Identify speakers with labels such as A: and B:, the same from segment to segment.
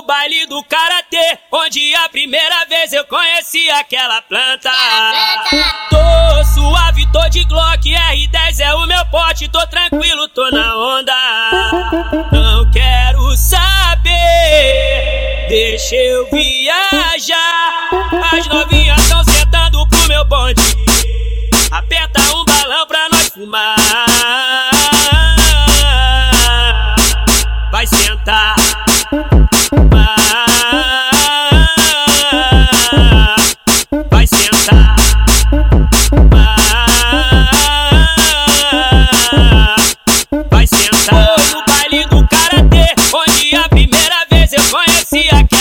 A: no baile do karatê, onde a primeira vez eu conheci aquela planta. Tô suave, tô de Glock, R10 é o meu pote, tô tranquilo, tô na onda. Não quero saber, deixa eu viajar. As novinhas tão sentando eu conheci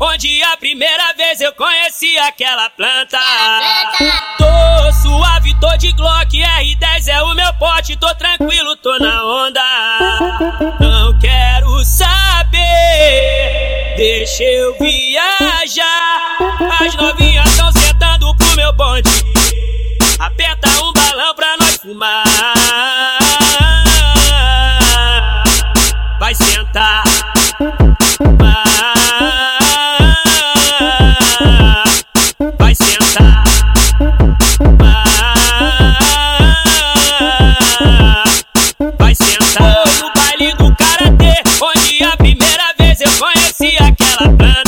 A: onde a primeira vez eu conheci aquela planta. Tô suave, tô de Glock, R10 é o meu pote, tô tranquilo, tô na onda. Não quero saber, deixa eu viajar. As novinhas tão sentando pro meu bonde. Aperta bad